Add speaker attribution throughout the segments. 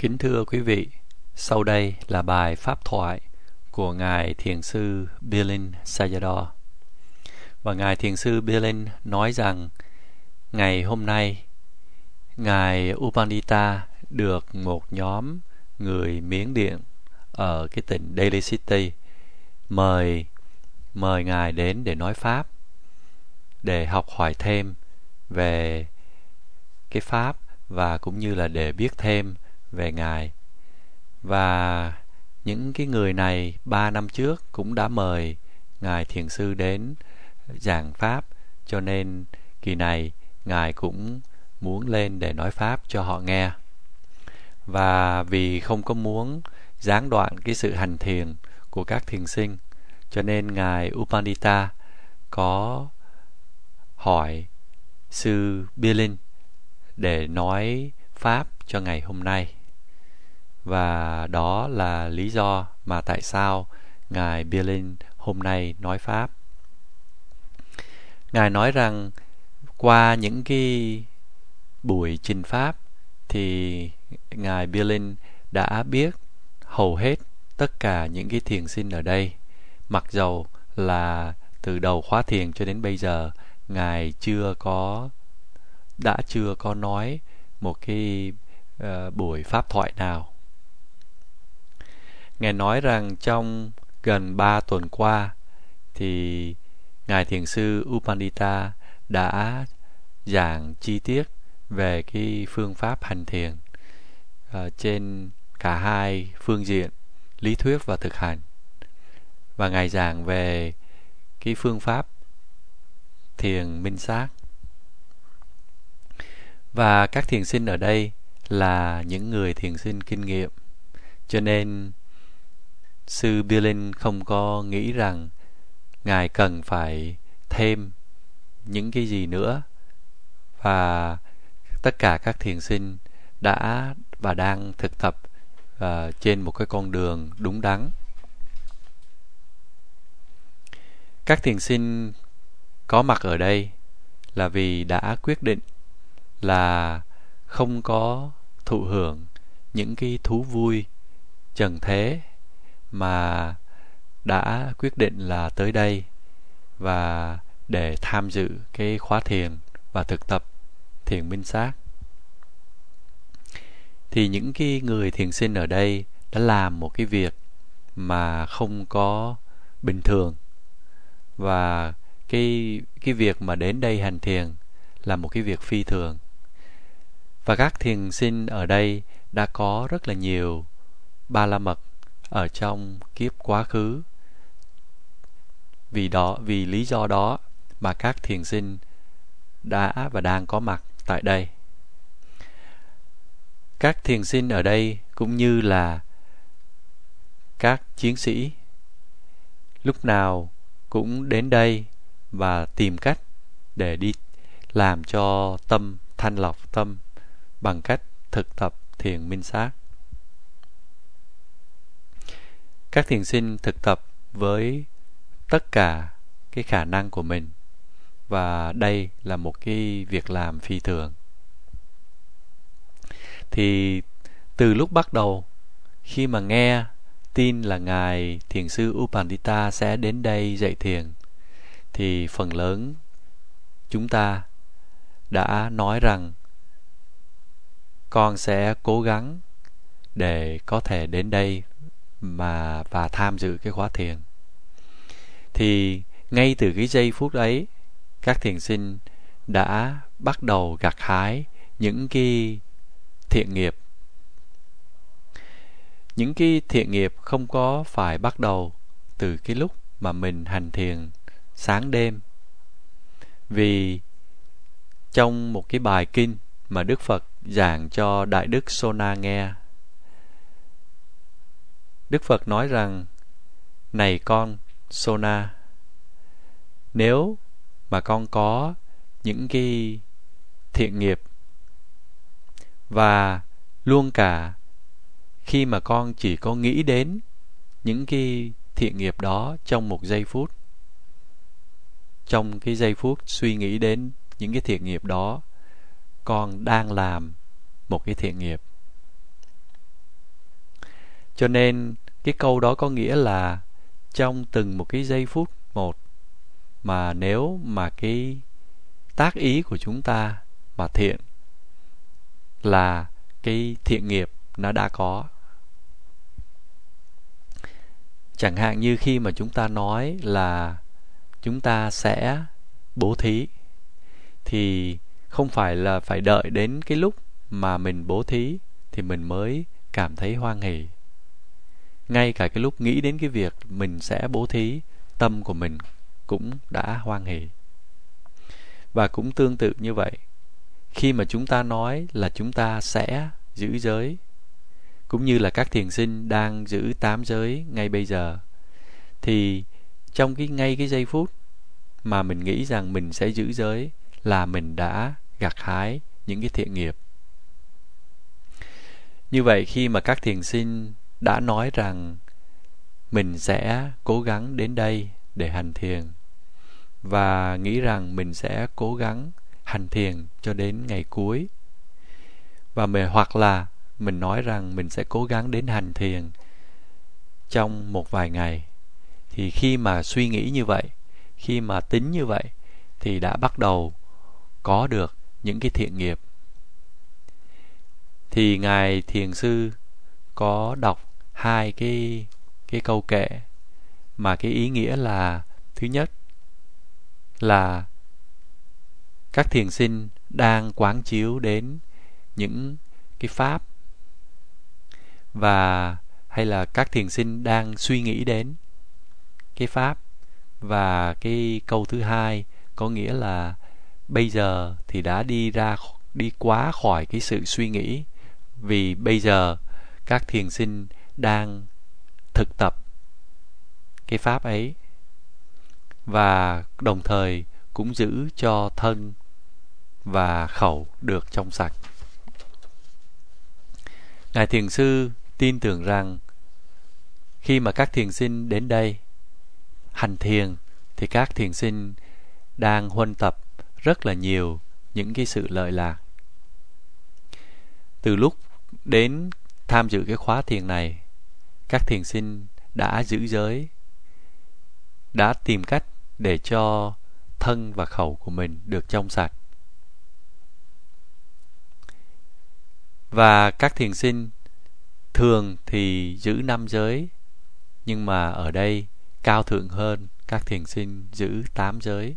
Speaker 1: Kính thưa quý vị, sau đây là bài pháp thoại của Ngài Thiền sư Bilin Sayadaw. Và Ngài Thiền sư Bilin nói rằng ngày hôm nay Ngài Upandita được một nhóm người Miến Điện ở cái tỉnh Delhi City mời mời Ngài đến để nói Pháp để học hỏi thêm về cái Pháp và cũng như là để biết thêm về Ngài. Và những cái người này ba năm trước cũng đã mời Ngài Thiền Sư đến giảng Pháp, cho nên kỳ này Ngài cũng muốn lên để nói Pháp cho họ nghe. Và vì không có muốn gián đoạn cái sự hành thiền của các thiền sinh, cho nên Ngài Upanita có hỏi sư Bilin để nói Pháp cho ngày hôm nay. Và đó là lý do mà tại sao Ngài Bilin hôm nay nói Pháp. Ngài nói rằng qua những cái buổi trình Pháp thì Ngài Bilin đã biết hầu hết tất cả những cái thiền sinh ở đây. Mặc dầu là từ đầu khóa thiền cho đến bây giờ Ngài chưa có đã chưa có nói một cái uh, buổi pháp thoại nào nghe nói rằng trong gần 3 tuần qua thì Ngài Thiền sư Upandita đã giảng chi tiết về cái phương pháp hành thiền uh, trên cả hai phương diện lý thuyết và thực hành. Và ngài giảng về cái phương pháp thiền minh sát. Và các thiền sinh ở đây là những người thiền sinh kinh nghiệm cho nên sư Bilin không có nghĩ rằng ngài cần phải thêm những cái gì nữa. Và tất cả các thiền sinh đã và đang thực tập uh, trên một cái con đường đúng đắn. Các thiền sinh có mặt ở đây là vì đã quyết định là không có thụ hưởng những cái thú vui trần thế mà đã quyết định là tới đây và để tham dự cái khóa thiền và thực tập thiền minh sát. Thì những cái người thiền sinh ở đây đã làm một cái việc mà không có bình thường. Và cái cái việc mà đến đây hành thiền là một cái việc phi thường. Và các thiền sinh ở đây đã có rất là nhiều ba la mật ở trong kiếp quá khứ vì đó, vì lý do đó mà các thiền sinh đã và đang có mặt tại đây các thiền sinh ở đây cũng như là các chiến sĩ lúc nào cũng đến đây và tìm cách để đi làm cho tâm thanh lọc, tâm bằng cách thực tập thiền minh sát. Các thiền sinh thực tập với tất cả cái khả năng của mình và đây là một cái việc làm phi thường. Thì từ lúc bắt đầu, khi mà nghe tin là ngài thiền sư Upandita sẽ đến đây dạy thiền, thì phần lớn chúng ta đã nói rằng con sẽ cố gắng để có thể đến đây mà, và tham dự cái khóa thiền thì ngay từ cái giây phút ấy, các thiền sinh đã bắt đầu gặt hái những cái thiện nghiệp những cái thiện nghiệp không có phải bắt đầu từ cái lúc mà mình hành thiền sáng đêm vì trong một cái bài kinh mà Đức Phật giảng cho Đại Đức Sona nghe. Đức Phật nói rằng, Này con Sona, nếu mà con có những cái thiện nghiệp và luôn cả khi mà con chỉ có nghĩ đến những cái thiện nghiệp đó trong một giây phút trong cái giây phút suy nghĩ đến những cái thiện nghiệp đó con đang làm một cái thiện nghiệp cho nên, cái câu đó có nghĩa là trong từng một cái giây phút một, mà nếu mà cái tác ý của chúng ta mà thiện là cái thiện nghiệp nó đã có. Chẳng hạn như khi mà chúng ta nói là chúng ta sẽ bố thí, thì không phải là phải đợi đến cái lúc mà mình bố thí thì mình mới cảm thấy hoan hỷ ngay cả cái lúc nghĩ đến cái việc mình sẽ bố thí, tâm của mình cũng đã hoan hỷ. Và cũng tương tự như vậy, khi mà chúng ta nói là chúng ta sẽ giữ giới, cũng như là các thiền sinh đang giữ tám giới ngay bây giờ, thì trong cái ngay cái giây phút mà mình nghĩ rằng mình sẽ giữ giới là mình đã gặt hái những cái thiện nghiệp. Như vậy khi mà các thiền sinh đã nói rằng, mình sẽ cố gắng đến đây để hành thiền, và nghĩ rằng mình sẽ cố gắng hành thiền cho đến ngày cuối. Và mình hoặc là mình nói rằng mình sẽ cố gắng đến hành thiền trong một vài ngày. Thì khi mà suy nghĩ như vậy, khi mà tính như vậy, thì đã bắt đầu có được những cái thiện nghiệp. Thì ngài thiền sư có đọc hai cái cái câu kệ mà cái ý nghĩa là, thứ nhất là các thiền sinh đang quán chiếu đến những cái pháp và, hay là các thiền sinh đang suy nghĩ đến cái pháp. Và cái câu thứ hai có nghĩa là bây giờ thì đã đi ra, đi quá khỏi cái sự suy nghĩ vì bây giờ các thiền sinh đang thực tập cái pháp ấy và đồng thời cũng giữ cho thân và khẩu được trong sạch. Ngài thiền sư tin tưởng rằng khi mà các thiền sinh đến đây hành thiền thì các thiền sinh đang huân tập rất là nhiều những cái sự lợi lạc. Từ lúc đến tham dự cái khóa thiền này, các thiền sinh đã giữ giới, đã tìm cách để cho thân và khẩu của mình được trong sạch. Và các thiền sinh thường thì giữ năm giới, nhưng mà ở đây cao thượng hơn các thiền sinh giữ tám giới.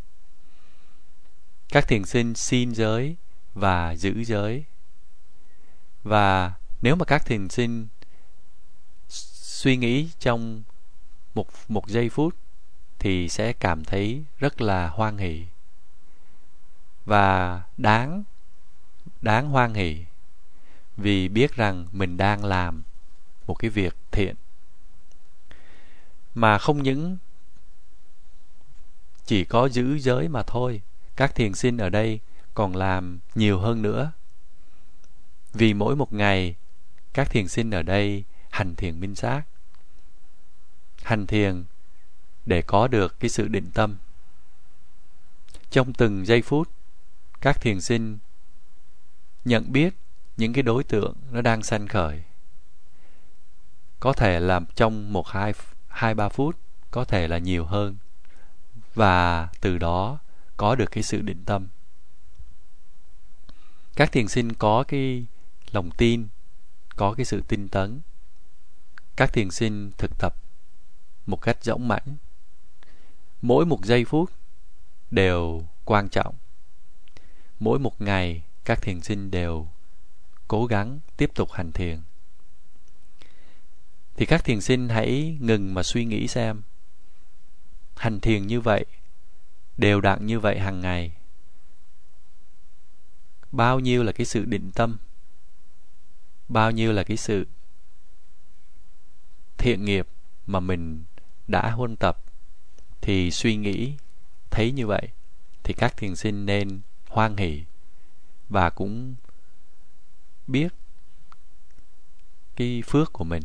Speaker 1: Các thiền sinh xin giới và giữ giới. Và nếu mà các thiền sinh suy nghĩ trong một một giây phút thì sẽ cảm thấy rất là hoan hỷ. Và đáng đáng hoan hỷ vì biết rằng mình đang làm một cái việc thiện. Mà không những chỉ có giữ giới mà thôi, các thiền sinh ở đây còn làm nhiều hơn nữa. Vì mỗi một ngày các thiền sinh ở đây hành thiền minh sát hành thiền để có được cái sự định tâm. Trong từng giây phút, các thiền sinh nhận biết những cái đối tượng nó đang sanh khởi. Có thể là trong một, hai hai, ba phút, có thể là nhiều hơn. Và từ đó có được cái sự định tâm. Các thiền sinh có cái lòng tin có cái sự tinh tấn. Các thiền sinh thực tập một cách rỗng mãnh. Mỗi một giây phút đều quan trọng. Mỗi một ngày, các thiền sinh đều cố gắng tiếp tục hành thiền. Thì các thiền sinh hãy ngừng mà suy nghĩ xem. Hành thiền như vậy, đều đặn như vậy hàng ngày, bao nhiêu là cái sự định tâm? Bao nhiêu là cái sự thiện nghiệp mà mình đã huân tập, thì suy nghĩ thấy như vậy, thì các thiền sinh nên hoan hỷ và cũng biết cái phước của mình.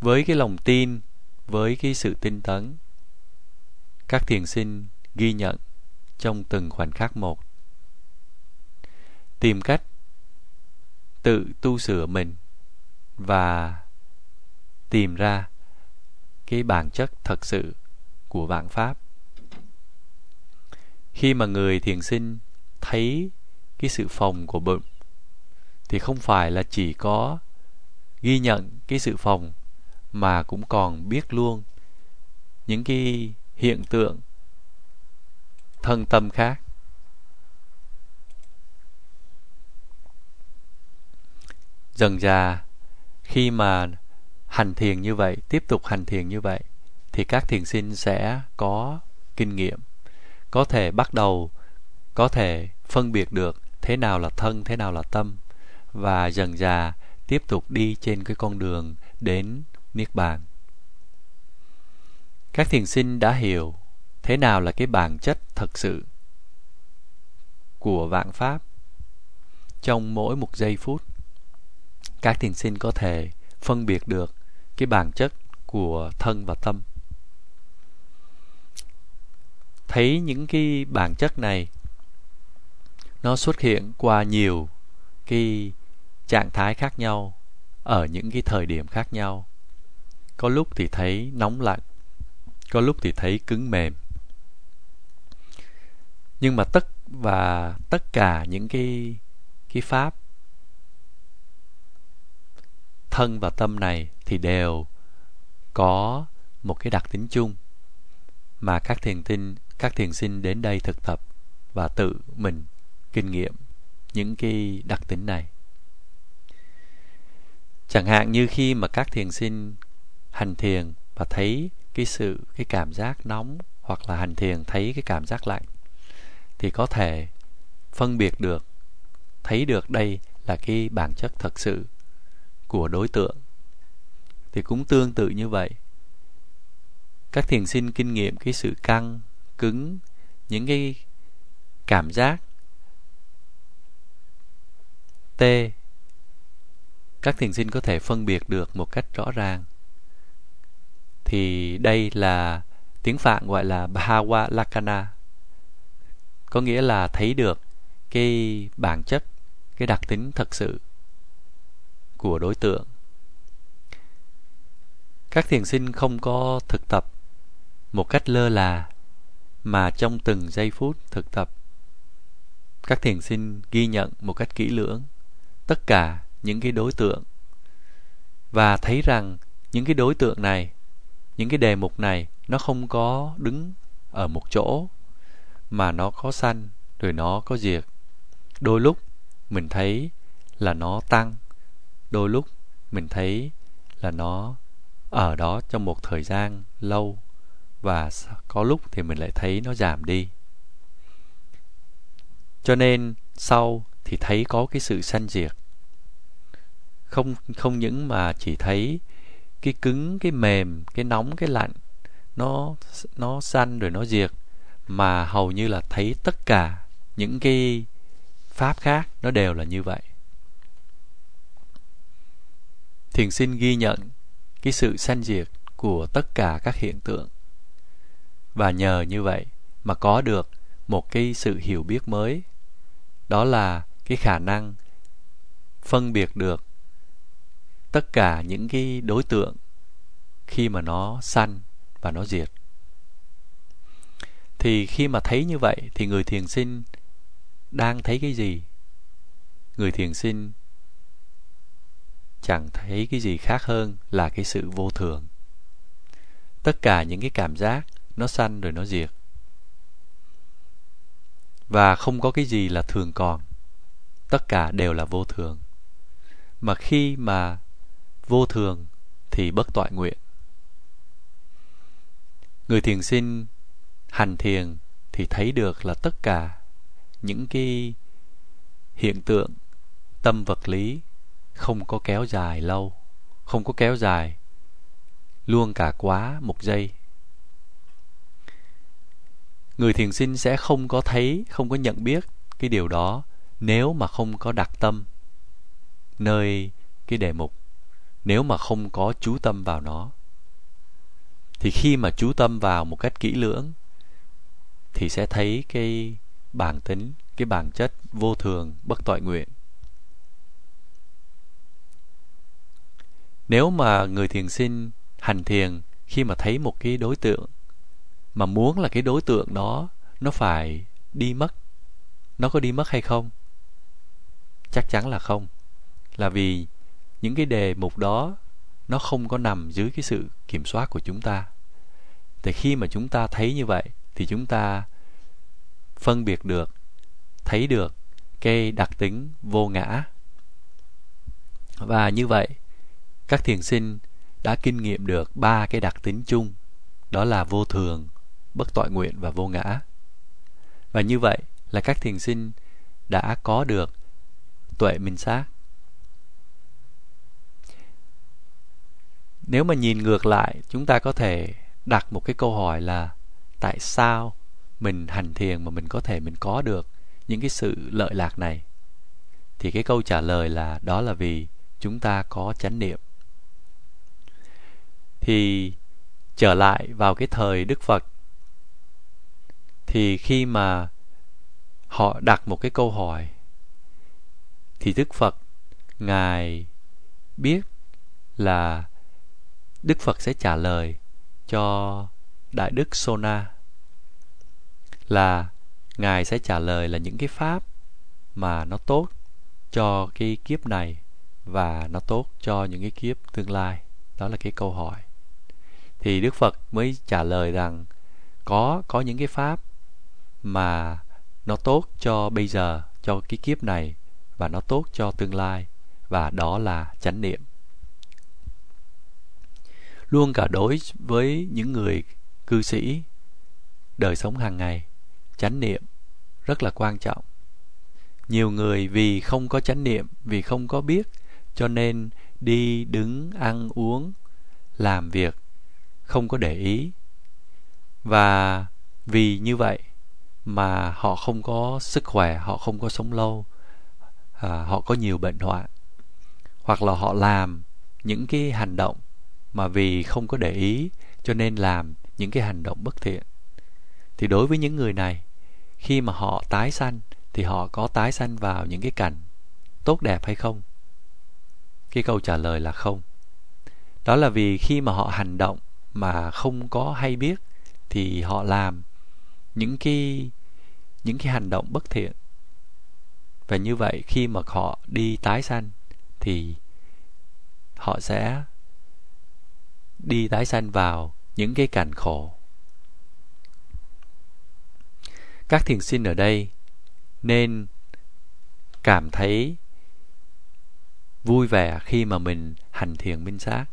Speaker 1: Với cái lòng tin, với cái sự tinh tấn, các thiền sinh ghi nhận trong từng khoảnh khắc một. Tìm cách tự tu sửa mình và tìm ra cái bản chất thật sự của vạn pháp. Khi mà người thiền sinh thấy cái sự phòng của bụng, thì không phải là chỉ có ghi nhận cái sự phòng mà cũng còn biết luôn những cái hiện tượng thân tâm khác. Dần dà, khi mà hành thiền như vậy, tiếp tục hành thiền như vậy, thì các thiền sinh sẽ có kinh nghiệm, có thể bắt đầu, có thể phân biệt được thế nào là thân, thế nào là tâm, và dần dà tiếp tục đi trên cái con đường đến niết bàn. Các thiền sinh đã hiểu thế nào là cái bản chất thật sự của vạn pháp trong mỗi một giây phút các thiền sinh có thể phân biệt được cái bản chất của thân và tâm. Thấy những cái bản chất này, nó xuất hiện qua nhiều cái trạng thái khác nhau, ở những cái thời điểm khác nhau. Có lúc thì thấy nóng lạnh, có lúc thì thấy cứng mềm. Nhưng mà tất và tất cả những cái cái pháp thân và tâm này thì đều có một cái đặc tính chung mà các thiền tinh, các thiền sinh đến đây thực tập và tự mình kinh nghiệm những cái đặc tính này. Chẳng hạn như khi mà các thiền sinh hành thiền và thấy cái sự, cái cảm giác nóng hoặc là hành thiền thấy cái cảm giác lạnh thì có thể phân biệt được, thấy được đây là cái bản chất thật sự của đối tượng. Thì cũng tương tự như vậy. Các thiền sinh kinh nghiệm, cái sự căng, cứng, những cái cảm giác tê các thiền sinh có thể phân biệt được một cách rõ ràng. Thì đây là tiếng phạn gọi là bhava lakana có nghĩa là thấy được cái bản chất, cái đặc tính thật sự của đối tượng. Các thiền sinh không có thực tập một cách lơ là, mà trong từng giây phút thực tập, các thiền sinh ghi nhận một cách kỹ lưỡng tất cả những cái đối tượng và thấy rằng những cái đối tượng này, những cái đề mục này nó không có đứng ở một chỗ, mà nó có sanh rồi nó có diệt. Đôi lúc mình thấy là nó tăng đôi lúc, mình thấy là nó ở đó trong một thời gian lâu và có lúc thì mình lại thấy nó giảm đi. Cho nên sau thì thấy có cái sự sanh diệt. Không không những mà chỉ thấy cái cứng, cái mềm, cái nóng, cái lạnh, nó nó sanh rồi nó diệt, mà hầu như là thấy tất cả những cái pháp khác nó đều là như vậy thiền sinh ghi nhận cái sự sanh diệt của tất cả các hiện tượng. Và nhờ như vậy mà có được một cái sự hiểu biết mới. Đó là cái khả năng phân biệt được tất cả những cái đối tượng khi mà nó sanh và nó diệt. Thì khi mà thấy như vậy thì người thiền sinh đang thấy cái gì? Người thiền sinh chẳng thấy cái gì khác hơn là cái sự vô thường. Tất cả những cái cảm giác, nó sanh rồi nó diệt. Và không có cái gì là thường còn. Tất cả đều là vô thường. Mà khi mà vô thường thì bất toại nguyện. Người thiền sinh hành thiền thì thấy được là tất cả những cái hiện tượng tâm vật lý không có kéo dài lâu, không có kéo dài, luôn cả quá một giây. Người thiền sinh sẽ không có thấy, không có nhận biết cái điều đó nếu mà không có đặt tâm nơi cái đề mục, nếu mà không có chú tâm vào nó. Thì khi mà chú tâm vào một cách kỹ lưỡng thì sẽ thấy cái bản tính, cái bản chất vô thường, bất tội nguyện. Nếu mà người thiền sinh hành thiền khi mà thấy một cái đối tượng mà muốn là cái đối tượng đó, nó phải đi mất, nó có đi mất hay không? Chắc chắn là không. Là vì những cái đề mục đó, nó không có nằm dưới cái sự kiểm soát của chúng ta. Thì khi mà chúng ta thấy như vậy, thì chúng ta phân biệt được, thấy được cái đặc tính vô ngã. Và như vậy các thiền sinh đã kinh nghiệm được ba cái đặc tính chung, đó là vô thường, bất tội nguyện và vô ngã. Và như vậy là các thiền sinh đã có được tuệ minh sát. Nếu mà nhìn ngược lại, chúng ta có thể đặt một cái câu hỏi là tại sao mình hành thiền mà mình có thể mình có được những cái sự lợi lạc này? Thì cái câu trả lời là đó là vì chúng ta có chánh niệm thì trở lại vào cái thời đức phật. Thì khi mà họ đặt một cái câu hỏi, thì đức phật, ngài biết là đức phật sẽ trả lời cho đại đức sona là ngài sẽ trả lời là những cái pháp mà nó tốt cho cái kiếp này và nó tốt cho những cái kiếp tương lai. Đó là cái câu hỏi thì đức phật mới trả lời rằng, có có những cái pháp mà nó tốt cho bây giờ, cho cái kiếp này, và nó tốt cho tương lai, và đó là chánh niệm. Luôn cả đối với những người cư sĩ đời sống hàng ngày, chánh niệm rất là quan trọng. Nhiều người vì không có chánh niệm, vì không có biết, cho nên đi đứng ăn uống, làm việc không có để ý. Và vì như vậy mà họ không có sức khỏe họ không có sống lâu à, họ có nhiều bệnh hoạn. Hoặc là họ làm những cái hành động mà vì không có để ý cho nên làm những cái hành động bất thiện. Thì đối với những người này khi mà họ tái sanh thì họ có tái sanh vào những cái cảnh tốt đẹp hay không? Cái câu trả lời là không. Đó là vì khi mà họ hành động mà không có hay biết thì họ làm những cái những cái hành động bất thiện. Và như vậy khi mà họ đi tái sanh thì họ sẽ đi tái sanh vào những cái cảnh khổ. Các thiền sinh ở đây nên cảm thấy vui vẻ khi mà mình hành thiền minh sát.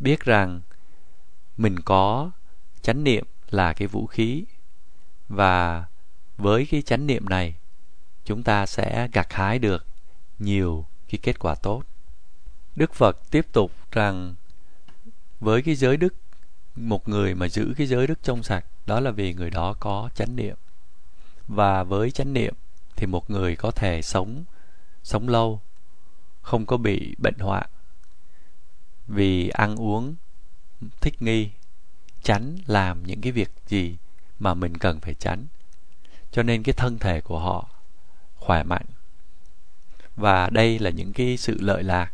Speaker 1: Biết rằng mình có chánh niệm là cái vũ khí. Và với cái chánh niệm này, chúng ta sẽ gặt hái được nhiều cái kết quả tốt. Đức phật tiếp tục rằng, với cái giới đức, một người mà giữ cái giới đức trong sạch, đó là vì người đó có chánh niệm. Và với chánh niệm thì một người có thể sống sống lâu, không có bị bệnh hoạn. Vì ăn uống thích nghi tránh làm những cái việc gì mà mình cần phải tránh cho nên cái thân thể của họ khỏe mạnh. Và đây là những cái sự lợi lạc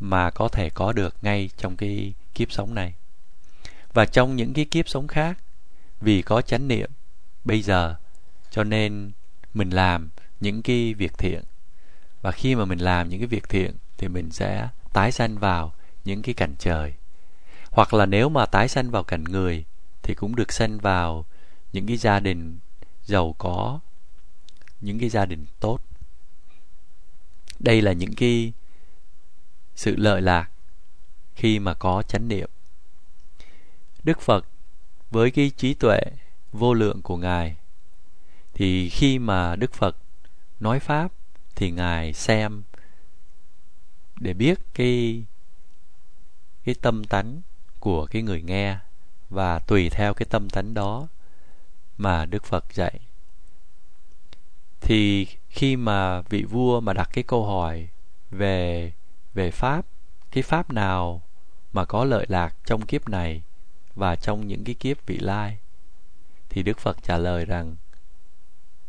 Speaker 1: mà có thể có được ngay trong cái kiếp sống này. Và trong những cái kiếp sống khác, vì có chánh niệm bây giờ, cho nên mình làm những cái việc thiện. Và khi mà mình làm những cái việc thiện, thì mình sẽ tái sanh vào những cái cảnh trời hoặc là nếu mà tái sanh vào cảnh người, thì cũng được sanh vào những cái gia đình giàu có, những cái gia đình tốt. Đây là những cái sự lợi lạc khi mà có chánh niệm. Đức phật với cái trí tuệ vô lượng của ngài, thì khi mà đức phật nói pháp thì ngài xem để biết cái cái tâm tánh của cái người nghe và tùy theo cái tâm tánh đó mà đức phật dạy. Thì khi mà vị vua mà đặt cái câu hỏi về về pháp, cái pháp nào mà có lợi lạc trong kiếp này và trong những cái kiếp vị lai, thì đức phật trả lời rằng,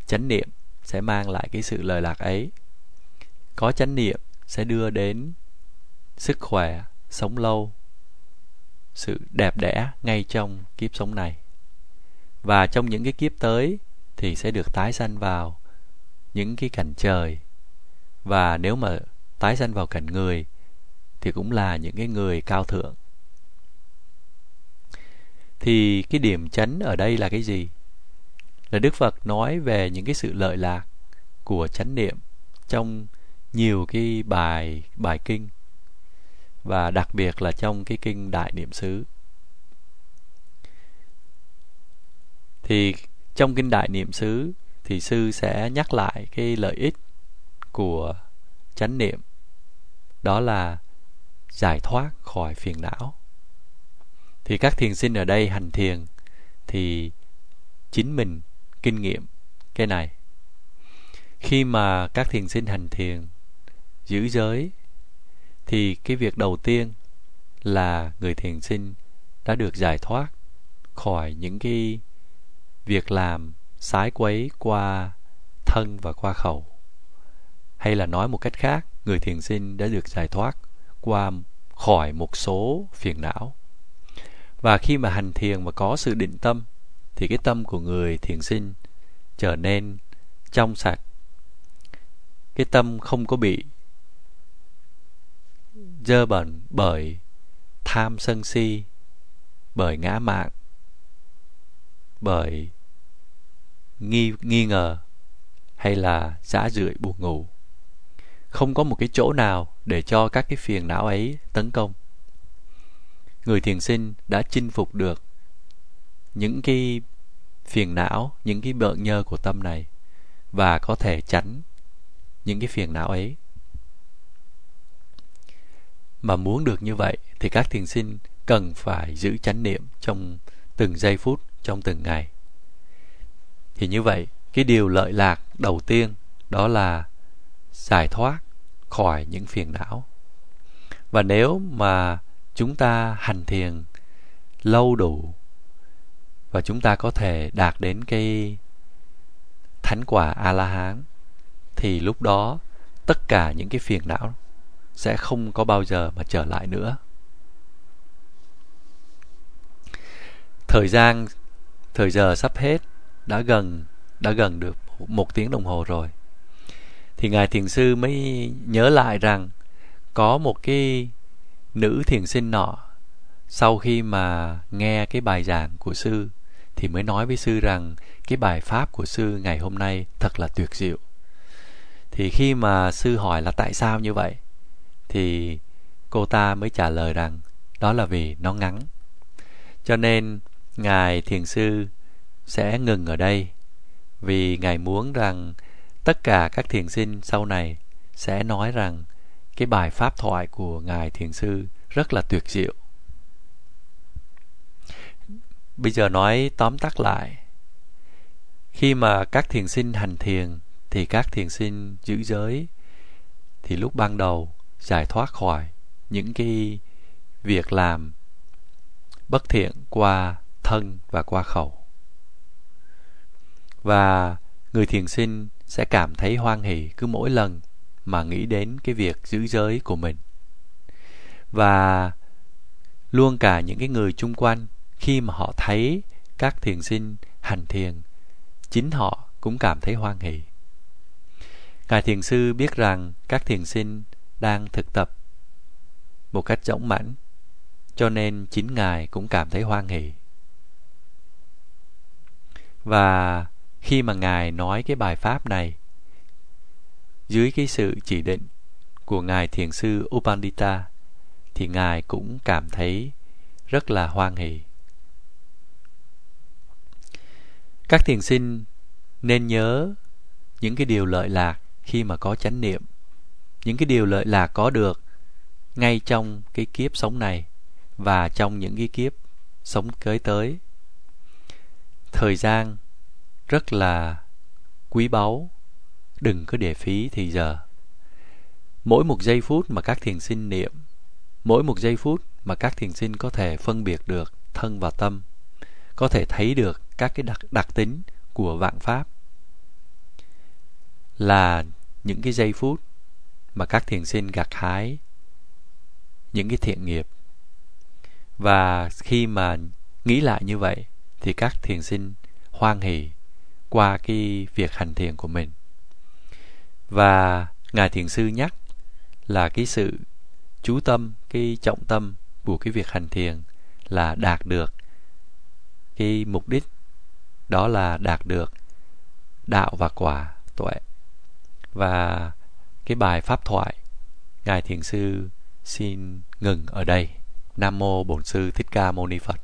Speaker 1: chánh niệm sẽ mang lại cái sự lợi lạc ấy. Có chánh niệm sẽ đưa đến sức khỏe, sống lâu sự đẹp đẽ ngay trong kiếp sống này. Và trong những cái kiếp tới thì sẽ được tái sanh vào những cái cảnh trời. Và nếu mà tái sanh vào cảnh người thì cũng là những cái người cao thượng. Thì cái điểm chấn ở đây là cái gì? Là đức phật nói về những cái sự lợi lạc của chánh niệm trong nhiều cái bài bài kinh và đặc biệt là trong cái kinh đại niệm xứ. Thì trong kinh đại niệm xứ thì sư sẽ nhắc lại cái lợi ích của chánh niệm, đó là giải thoát khỏi phiền não. Thì các thiền sinh ở đây hành thiền thì chính mình kinh nghiệm cái này. Khi mà các thiền sinh hành thiền giữ giới thì cái việc đầu tiên là người thiền sinh đã được giải thoát khỏi những cái việc làm sái quấy qua thân và qua khẩu. Hay là nói một cách khác, người thiền sinh đã được giải thoát qua khỏi một số phiền não. Và khi mà hành thiền và có sự định tâm, thì cái tâm của người thiền sinh trở nên trong sạch. Cái tâm không có bị dơ bẩn bởi tham sân si, bởi ngã mạn bởi nghi nghi ngờ hay là giả rượi buồn ngủ. Không có một cái chỗ nào để cho các cái phiền não ấy tấn công. Người thiền sinh đã chinh phục được những cái phiền não, những cái bợn nhơ của tâm này và có thể tránh những cái phiền não ấy mà muốn được như vậy thì các thiền sinh cần phải giữ chánh niệm trong từng giây phút, trong từng ngày. Thì như vậy, cái điều lợi lạc đầu tiên đó là giải thoát khỏi những phiền não. Và nếu mà chúng ta hành thiền lâu đủ và chúng ta có thể đạt đến cái thánh quả a la hán, thì lúc đó tất cả những cái phiền não sẽ không có bao giờ mà trở lại nữa. Thời gian, thời giờ sắp hết, đã gần đã gần được một tiếng đồng hồ rồi. Thì ngài thiền sư mới nhớ lại rằng có một cái nữ thiền sinh nọ, sau khi mà nghe cái bài giảng của sư thì mới nói với sư rằng cái bài pháp của sư ngày hôm nay thật là tuyệt diệu. Thì khi mà sư hỏi là tại sao như vậy thì cô ta mới trả lời rằng đó là vì nó ngắn. Cho nên ngài thiền sư sẽ ngừng ở đây vì ngài muốn rằng tất cả các thiền sinh sau này sẽ nói rằng cái bài pháp thoại của ngài thiền sư rất là tuyệt diệu. Bây giờ nói tóm tắt lại, khi mà các thiền sinh hành thiền thì các thiền sinh giữ giới thì lúc ban đầu giải thoát khỏi những cái việc làm bất thiện qua thân và qua khẩu. Và người thiền sinh sẽ cảm thấy hoan hỷ cứ mỗi lần mà nghĩ đến cái việc giữ giới của mình. Và luôn cả những cái người chung quanh, khi mà họ thấy các thiền sinh hành thiền, chính họ cũng cảm thấy hoan hỷ. Ngài thiền sư biết rằng các thiền sinh đang thực tập một cách rỗng mãnh cho nên chính ngài cũng cảm thấy hoan hỷ và khi mà ngài nói cái bài pháp này dưới cái sự chỉ định của ngài thiền sư Upandita thì ngài cũng cảm thấy rất là hoan hỷ. Các thiền sinh nên nhớ những cái điều lợi lạc khi mà có chánh niệm, những cái điều lợi lạc có được ngay trong cái kiếp sống này và trong những cái kiếp sống kế tới. Thời gian rất là quý báu đừng có để phí thì giờ mỗi một giây phút mà các thiền sinh niệm mỗi một giây phút mà các thiền sinh có thể phân biệt được thân và tâm có thể thấy được các cái đặc, đặc tính của vạn pháp là những cái giây phút mà các thiền sinh gặt hái, những cái thiện nghiệp. Và khi mà nghĩ lại như vậy, thì các thiền sinh hoan hỷ qua cái việc hành thiền của mình. Và ngài thiền sư nhắc là cái sự chú tâm, cái trọng tâm của cái việc hành thiền là đạt được cái mục đích, đó là đạt được đạo và quả tuệ. Và cái bài pháp thoại, ngài thiền sư xin ngừng ở đây. Nam mô bổn sư thích ca mâu ni phật.